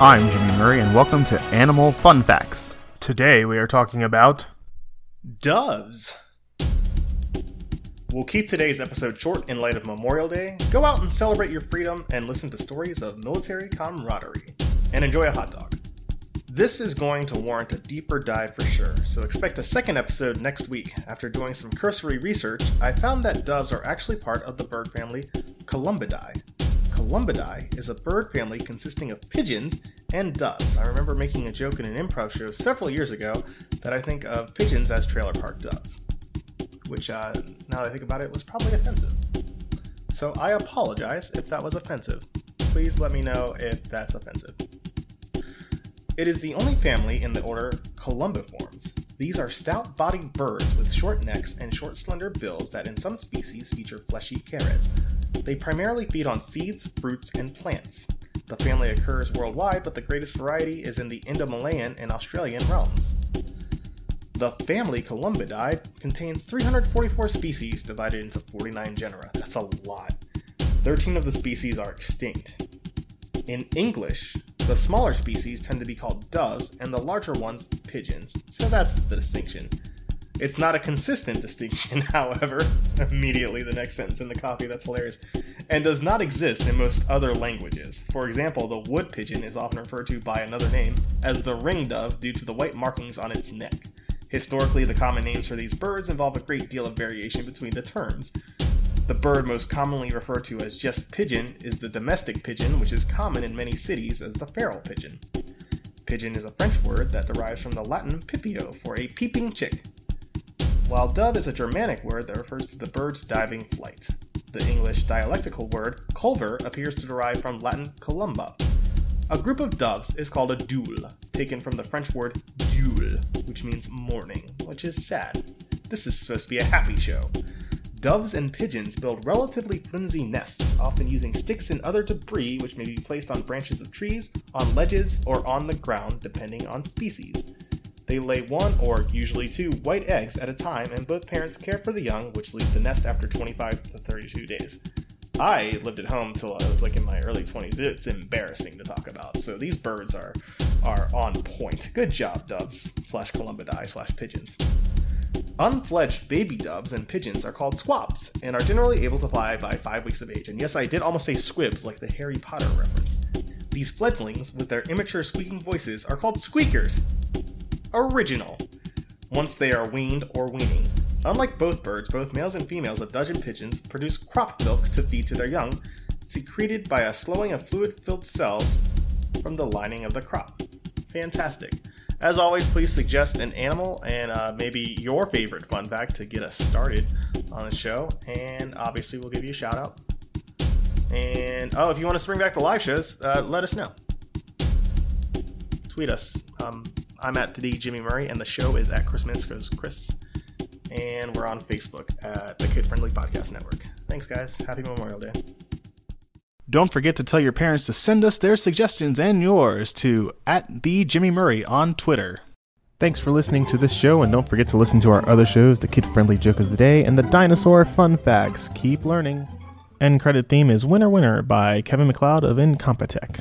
I'm Jimmy Murray, and welcome to Animal Fun Facts. Today we are talking about doves. We'll keep today's episode short in light of Memorial Day. Go out and celebrate your freedom and listen to stories of military camaraderie. And enjoy a hot dog. This is going to warrant a deeper dive for sure, so expect a second episode next week. After doing some cursory research, I found that doves are actually part of the bird family Columbidae. Columbidae is a bird family consisting of pigeons and doves. I remember making a joke in an improv show several years ago that I think of pigeons as trailer park doves, which, uh, now that I think about it, was probably offensive. So I apologize if that was offensive. Please let me know if that's offensive. It is the only family in the order Columbiformes. These are stout bodied birds with short necks and short slender bills that in some species feature fleshy carrots. They primarily feed on seeds, fruits, and plants. The family occurs worldwide, but the greatest variety is in the Indo-Malayan and Australian realms. The family Columbidae contains 344 species divided into 49 genera. That's a lot. 13 of the species are extinct. In English, the smaller species tend to be called doves, and the larger ones pigeons. So that's the distinction. It's not a consistent distinction, however. Immediately, the next sentence in the copy, that's hilarious. And does not exist in most other languages. For example, the wood pigeon is often referred to by another name as the ring dove due to the white markings on its neck. Historically, the common names for these birds involve a great deal of variation between the terms. The bird most commonly referred to as just pigeon is the domestic pigeon, which is common in many cities as the feral pigeon. Pigeon is a French word that derives from the Latin pipio for a peeping chick, while dove is a Germanic word that refers to the bird's diving flight. The English dialectical word culver appears to derive from Latin columba. A group of doves is called a dule, taken from the French word dule, which means mourning, which is sad. This is supposed to be a happy show. Doves and pigeons build relatively flimsy nests, often using sticks and other debris which may be placed on branches of trees, on ledges, or on the ground, depending on species. They lay one or usually two white eggs at a time, and both parents care for the young, which leave the nest after 25 to 32 days. I lived at home till I was like in my early 20s. It's embarrassing to talk about. So these birds are are on point. Good job, doves slash columbidae slash pigeons. Unfledged baby doves and pigeons are called squabs and are generally able to fly by five weeks of age. And yes, I did almost say squibs like the Harry Potter reference. These fledglings, with their immature squeaking voices, are called squeakers. Original. Once they are weaned or weaning. Unlike both birds, both males and females of dudgeon pigeons produce crop milk to feed to their young, secreted by a slowing of fluid filled cells from the lining of the crop. Fantastic. As always, please suggest an animal and uh, maybe your favorite fun fact to get us started on the show. And obviously, we'll give you a shout out. And oh, if you want us to bring back the live shows, uh, let us know. Tweet us. Um, I'm at the Jimmy Murray, and the show is at Chris Minsko's Chris. And we're on Facebook at the Kid Friendly Podcast Network. Thanks, guys. Happy Memorial Day. Don't forget to tell your parents to send us their suggestions and yours to at the Jimmy Murray on Twitter. Thanks for listening to this show, and don't forget to listen to our other shows, the Kid Friendly Joke of the Day and the Dinosaur Fun Facts. Keep learning. End credit theme is Winner Winner by Kevin MacLeod of Incompetech.